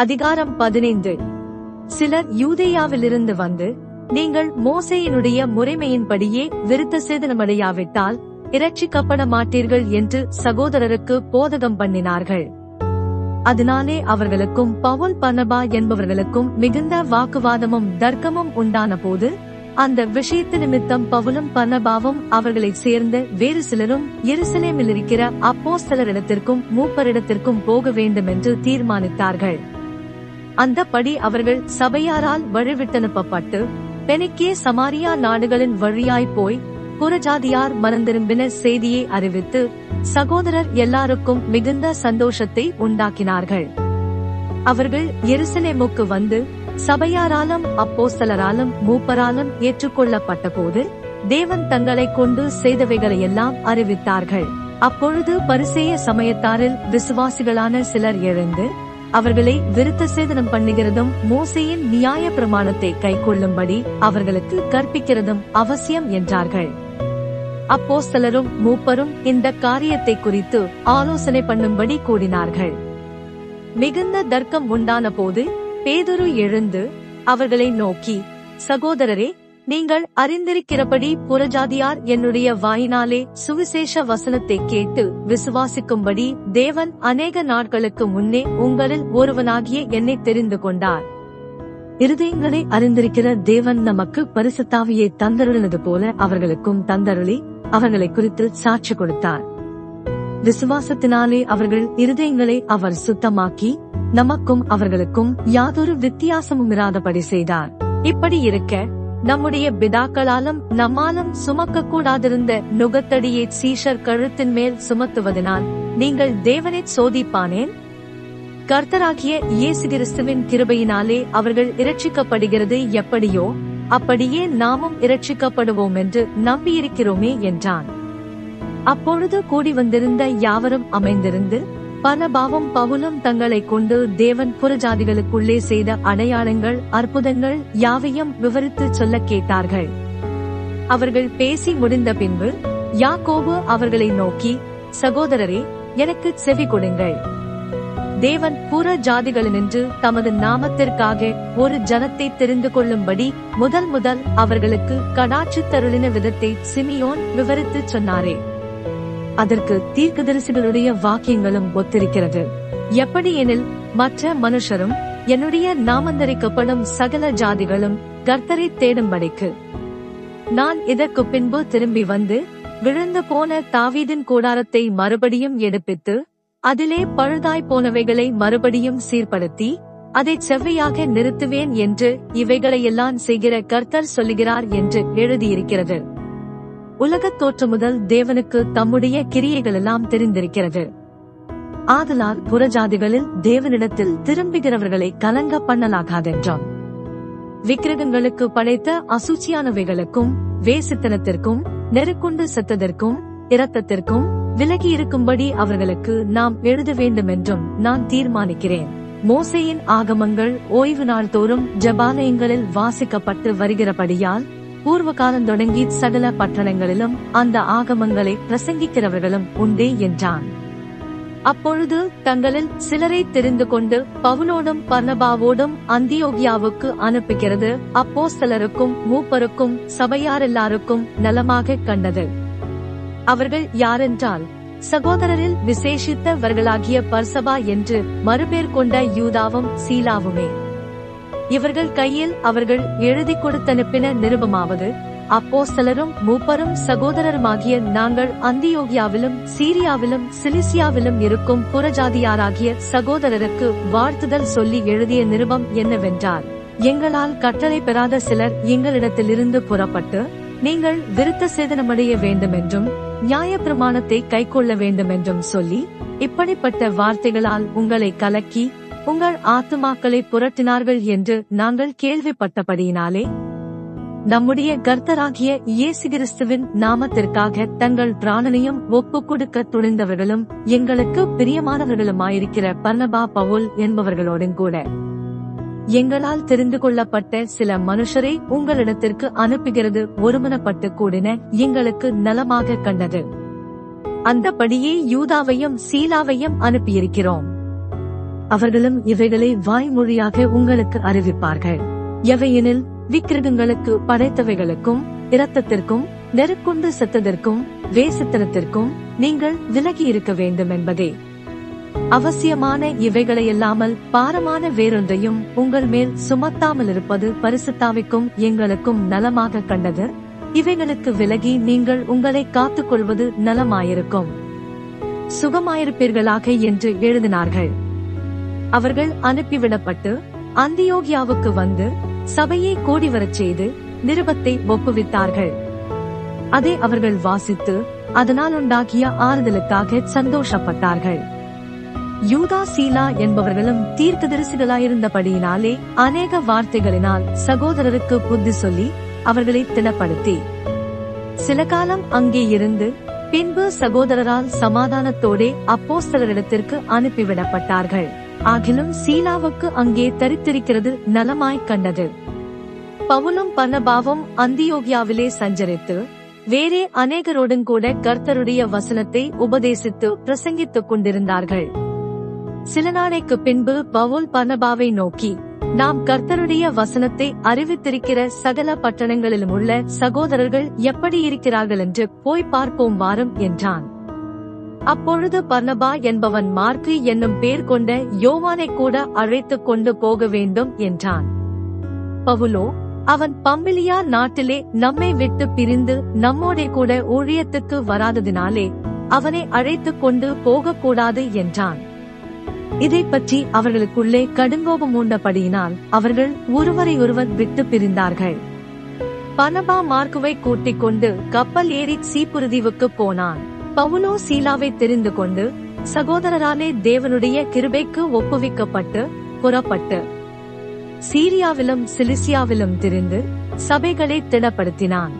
அதிகாரம் பதினைந்து. சிலர் யூதேயாவிலிருந்து வந்து நீங்கள் மோசையினுடைய முறைமையின்படியே விருத்த சேதனமடையாவிட்டால் இரட்சிக்கப்பட மாட்டீர்கள் என்று சகோதரருக்கு போதகம் பண்ணினார்கள். அதனாலே அவர்களுக்கும் பவுல் பனபா என்பவர்களுக்கும் மிகுந்த வாக்குவாதமும் தர்க்கமும் உண்டான போது அந்த விஷயத்து நிமித்தம் பவுலும் பனபாவும் அவர்களை சேர்ந்த வேறு சிலரும் எருசலேமில் இருக்கிற அப்போஸ்தலரிடத்திற்கும் மூப்பரிடத்திற்கும் போக வேண்டும் என்று தீர்மானித்தார்கள். அந்தபடி அவர்கள் சபையாரால் வழிவிட்டனுப்பப்பட்டு பெனிக்கே சமாரியா நாடுகளின் வழியாய் போய் புறஜாதியார் மனந்திரும்பின செய்தியை அறிவித்து சகோதரர் எல்லாருக்கும் மிகுந்த சந்தோஷத்தை உண்டாக்கினார்கள். அவர்கள் எருசலேமுக்கு வந்து சபையாராலும் அப்போஸ்தலராலும் மூப்பராலும் ஏற்றுக்கொள்ளப்பட்ட போது தேவன் தங்களை கொண்டு செய்தவைகளை எல்லாம் அறிவித்தார்கள். அப்பொழுது பரிசேய சமயத்தாரில் விசுவாசிகளான சிலர் எழுந்து அவர்களை விருத்த சேதனம் பண்ணுகிறதும் மோசையின் நியாய பிரமாணத்தை கைக்கொள்ளும்படி அவர்களுக்கு கற்பிக்கிறதும் அவசியம் என்றார்கள். அப்போஸ்தலரும் மூப்பரும் இந்த காரியத்தை குறித்து ஆலோசனை பண்ணும்படி கூடினார்கள். மிகுந்த தர்க்கம் உண்டான போது பேதுரு எழுந்து அவர்களை நோக்கி சகோதரரே நீங்கள் அறிந்திருக்கிறபடி புறஜாதியார் என்னுடைய வாயினாலே சுவிசேஷ வசனத்தை கேட்டு விசுவாசிக்கும்படி தேவன் அநேக நாட்களுக்கு முன்னே உங்களில் ஒருவனாகிய என்னை தெரிந்து கொண்டார். இருதயங்களை அறிந்திருக்கிற தேவன் நமக்கு பரிசுத்தாவியை தந்தருளினது போல அவர்களுக்கும் தந்தருளி அவர்களை குறித்து சாட்சி கொடுத்தார். விசுவாசத்தினாலே அவர்கள் இருதயங்களை அவர் சுத்தமாக்கி நமக்கும் அவர்களுக்கும் யாதொரு வித்தியாசமும் இராதபடி செய்தார். இப்படி இருக்க நம்முடைய பிதாக்களாலும் நம்மாலும் சுமக்க கூடாதிருந்த நுகத்தடியை சீஷர் கழுத்தின் மேல் சுமத்துவதனால் நீங்கள் தேவனை சோதிப்பானேன்? கர்த்தராகிய இயேசு கிறிஸ்துவின் கிருபையினாலே அவர்கள் இரட்சிக்கப்படுகிறது எப்படியோ அப்படியே நாமும் இரட்சிக்கப்படுவோம் என்று நம்பியிருக்கிறோமே என்றான். அப்பொழுது கூடி வந்திருந்த யாவரும் அமைந்திருந்து பலபாவம் பவுலும் தங்களை கொண்டு தேவன் புறஜாதிகளுக்குள்ளே செய்த அடையாளங்கள் அற்புதங்கள் யாவையும் விவரித்து சொல்ல கேட்டார்கள். அவர்கள் பேசி முடிந்த பின்பு யாக்கோபு அவர்களை நோக்கி சகோதரரே எனக்கு செவி கொடுங்கள். தேவன் புற ஜாதிகளினின்று தமது நாமத்திற்காக ஒரு ஜனத்தை தெரிந்து கொள்ளும்படி முதல் முதல் அவர்களுக்கு கடாட்சி தருளின விதத்தை சிமியோன் விவரித்து சொன்னாரே. அதற்கு தீர்க்கதரிசிகளுடைய வாக்கியங்களும் ஒத்திருக்கிறது. எப்படி எனில் மற்ற மனுஷரும் என்னுடைய நாமந்தரிக்கப்படும் சகல ஜாதிகளும் கர்த்தரை தேடும்படிக்கு. நான் இதற்கு பின்பு திரும்பி வந்து விழுந்து போன தாவீதின் கூடாரத்தை மறுபடியும் எடுப்பித்து அதிலே பழுதாய் போனவைகளை மறுபடியும் சீர்படுத்தி அதை செவ்வையாக நிறுத்துவேன் என்று இவைகளையெல்லாம் செய்கிற கர்த்தர் சொல்லுகிறார் என்று எழுதியிருக்கிறது. உலகத் தோற்ற முதல் தேவனுக்கு தம்முடைய கிரியைகளெல்லாம் தெரிந்திருக்கிறது. ஆதலால் புறஜாதிகளில் தேவனிடத்தில் திரும்புகிறவர்களை கலங்க பண்ணலாகாதென்றாம் விக்கிரகங்களுக்கு படைத்த அசூச்சியானவைகளுக்கும் வேசித்தனத்திற்கும் நெருக்குண்டு செத்ததற்கும் இரத்தத்திற்கும் விலகி இருக்கும்படி அவர்களுக்கு நாம் எழுத வேண்டும் என்றும் நான் தீர்மானிக்கிறேன். மோசையின் ஆகமங்கள் ஓய்வு நாள் தோறும் ஜபாலயங்களில் வாசிக்கப்பட்டு வருகிறபடியால் பூர்வ காலம் தொடங்கி சகல பட்டணங்களிலும் அந்த ஆகமங்களை பிரசங்கிக்கிறவர்களும் உண்டே என்றான். அப்பொழுது தங்களில் சிலரை தெரிந்து கொண்டு பவுலோடும் பர்ணபாவோடும் அந்தியோகியாவுக்கு அனுப்புகிறது. அப்போ சிலருக்கும் மூப்பருக்கும் சபையாரெல்லாருக்கும் நலமாக கண்டது. அவர்கள் யாரென்றால் சகோதரரில் விசேஷித்தவர்களாகிய பர்சபா என்று மறுபேர் கொண்ட யூதாவும் சீலாவுமே. இவர்கள் கையில் அவர்கள் எழுதி கொடுத்தனுப்பின நிருபமாவது அப்போ சிலரும் மூப்பரும் சகோதரருமாகிய நாங்கள் அந்தியோகியாவிலும் சீரியாவிலும் சிலிசியாவிலும் இருக்கும் புறஜாதியாராகிய சகோதரருக்கு வாழ்த்துதல் சொல்லி எழுதிய நிருபம் என்னவென்றார் எங்களால் கட்டளை பெறாத சிலர் எங்களிடத்திலிருந்து புறப்பட்டு நீங்கள் விருத்த சேதனமடைய வேண்டும் என்றும் நியாய பிரமாணத்தை கைக்கொள்ள வேண்டும் என்றும் சொல்லி இப்படிப்பட்ட வார்த்தைகளால் உங்களை கலக்கி உங்கள் ஆத்துமாக்களை புரட்டினார்கள் என்று நாங்கள் கேள்விப்பட்டபடியினாலே நம்முடைய கர்த்தராகிய இயேசு கிறிஸ்துவின் நாமத்திற்காக தங்கள் பிராணனையும் ஒப்பு கொடுக்க துணிந்தவர்களும் எங்களுக்கு பிரியமானவர்களுமாயிருக்கிற பர்ணபா பவுல் என்பவர்களோடும் கூட. எங்களால் தெரிந்து கொள்ளப்பட்ட சில மனுஷரை உங்களிடத்திற்கு அனுப்புகிறது ஒருமனப்பட்டு கூடின எங்களுக்கு நலமாக கண்டது. அந்தபடியே யூதாவையும் சீலாவையும் அனுப்பியிருக்கிறோம். அவர்களும் இவைகளை வாய்மொழியாக உங்களுக்கு அறிவிப்பார்கள். எவையெனில் விக்கிரகங்களுக்கு படைத்தவைகளுக்கும் இரத்தத்திற்கும் நெருக்குண்டு செத்ததற்கும் வேசித்தனத்திற்கும் நீங்கள் விலகி இருக்க வேண்டும் என்பதே. அவசியமான இவைகளையல்லாமல் பாரமான வேறொன்றையும் உங்கள் மேல் சுமத்தாமல் இருப்பது பரிசுத்தாவிக்கும் எங்களுக்கும் நலமாக கண்டது. இவைகளுக்கு விலகி நீங்கள் உங்களை காத்துக் கொள்வது நலமாயிருக்கும். சுகமாயிருப்பீர்களாக என்று எழுதினார்கள். அவர்கள் அனுப்பிவிடப்பட்டு அந்தியோகியாவுக்கு வந்து சபையை கூடி வரச் செய்து நிருபத்தை ஒப்புவித்தார்கள். அதை அவர்கள் வாசித்து அதனால் உண்டாகிய ஆறுதலுக்காக சந்தோஷப்பட்டார்கள். யூதா சீலா என்பவர்களும் தீர்க்கதரிசிகளாயிருந்தபடியினாலே அநேக வார்த்தைகளினால் சகோதரருக்கு புத்தி சொல்லி அவர்களை திடப்படுத்தி. சில காலம் அங்கே இருந்து பின்பு சகோதரரால் சமாதானத்தோடே அப்போஸ்தலரிடத்திற்கு அனுப்பிவிடப்பட்டார்கள். ஆகிலும் சீலாவுக்கு அங்கே தரித்திருக்கிறது நலமாய்க் கண்டது. பவுலும் பர்னபாவும் அந்தியோகியாவிலே சஞ்சரித்து வேறே அநேகரோடும் கூட கர்த்தருடைய வசனத்தை உபதேசித்து பிரசங்கித்துக் கொண்டிருந்தார்கள். சில நாளைக்கு பின்பு பவுல் பர்னபாவை நோக்கி நாம் கர்த்தருடைய வசனத்தை அறிவித்திருக்கிற சகல பட்டணங்களிலும் உள்ள சகோதரர்கள் எப்படி இருக்கிறார்கள் என்று போய் பார்ப்போம் வாரும் என்றான். அப்பொழுது பர்னபா என்பவன் மார்க்கு என்னும் பேர் கொண்ட யோவானை கூட அழைத்துக் கொண்டு போக வேண்டும் என்றான். பவுலோ அவன் பம்பிலியா நாட்டிலே நம்மை விட்டு பிரிந்து நம்மோடே கூட ஊழியத்துக்கு வராததினாலே அவனை அழைத்துக் கொண்டு போகக்கூடாது என்றான். இதை பற்றி அவர்களுக்குள்ளே கடுங்கோபம் உண்டபடியினால் அவர்கள் ஒருவரை ஒருவர் விட்டு பிரிந்தார்கள். பனபா மார்க்குவை கூட்டிக் கொண்டு கப்பல் ஏறி சீப்புருதீவுக்கு போனான். பவுலோ சீலாவை தெரிந்து கொண்டு சகோதரராலே தேவனுடைய கிருபைக்கு ஒப்புவிக்கப்பட்டு புறப்பட்டு சீரியாவிலும் சிலிசியாவிலும் திரிந்து சபைகளை திடப்படுத்தினான்.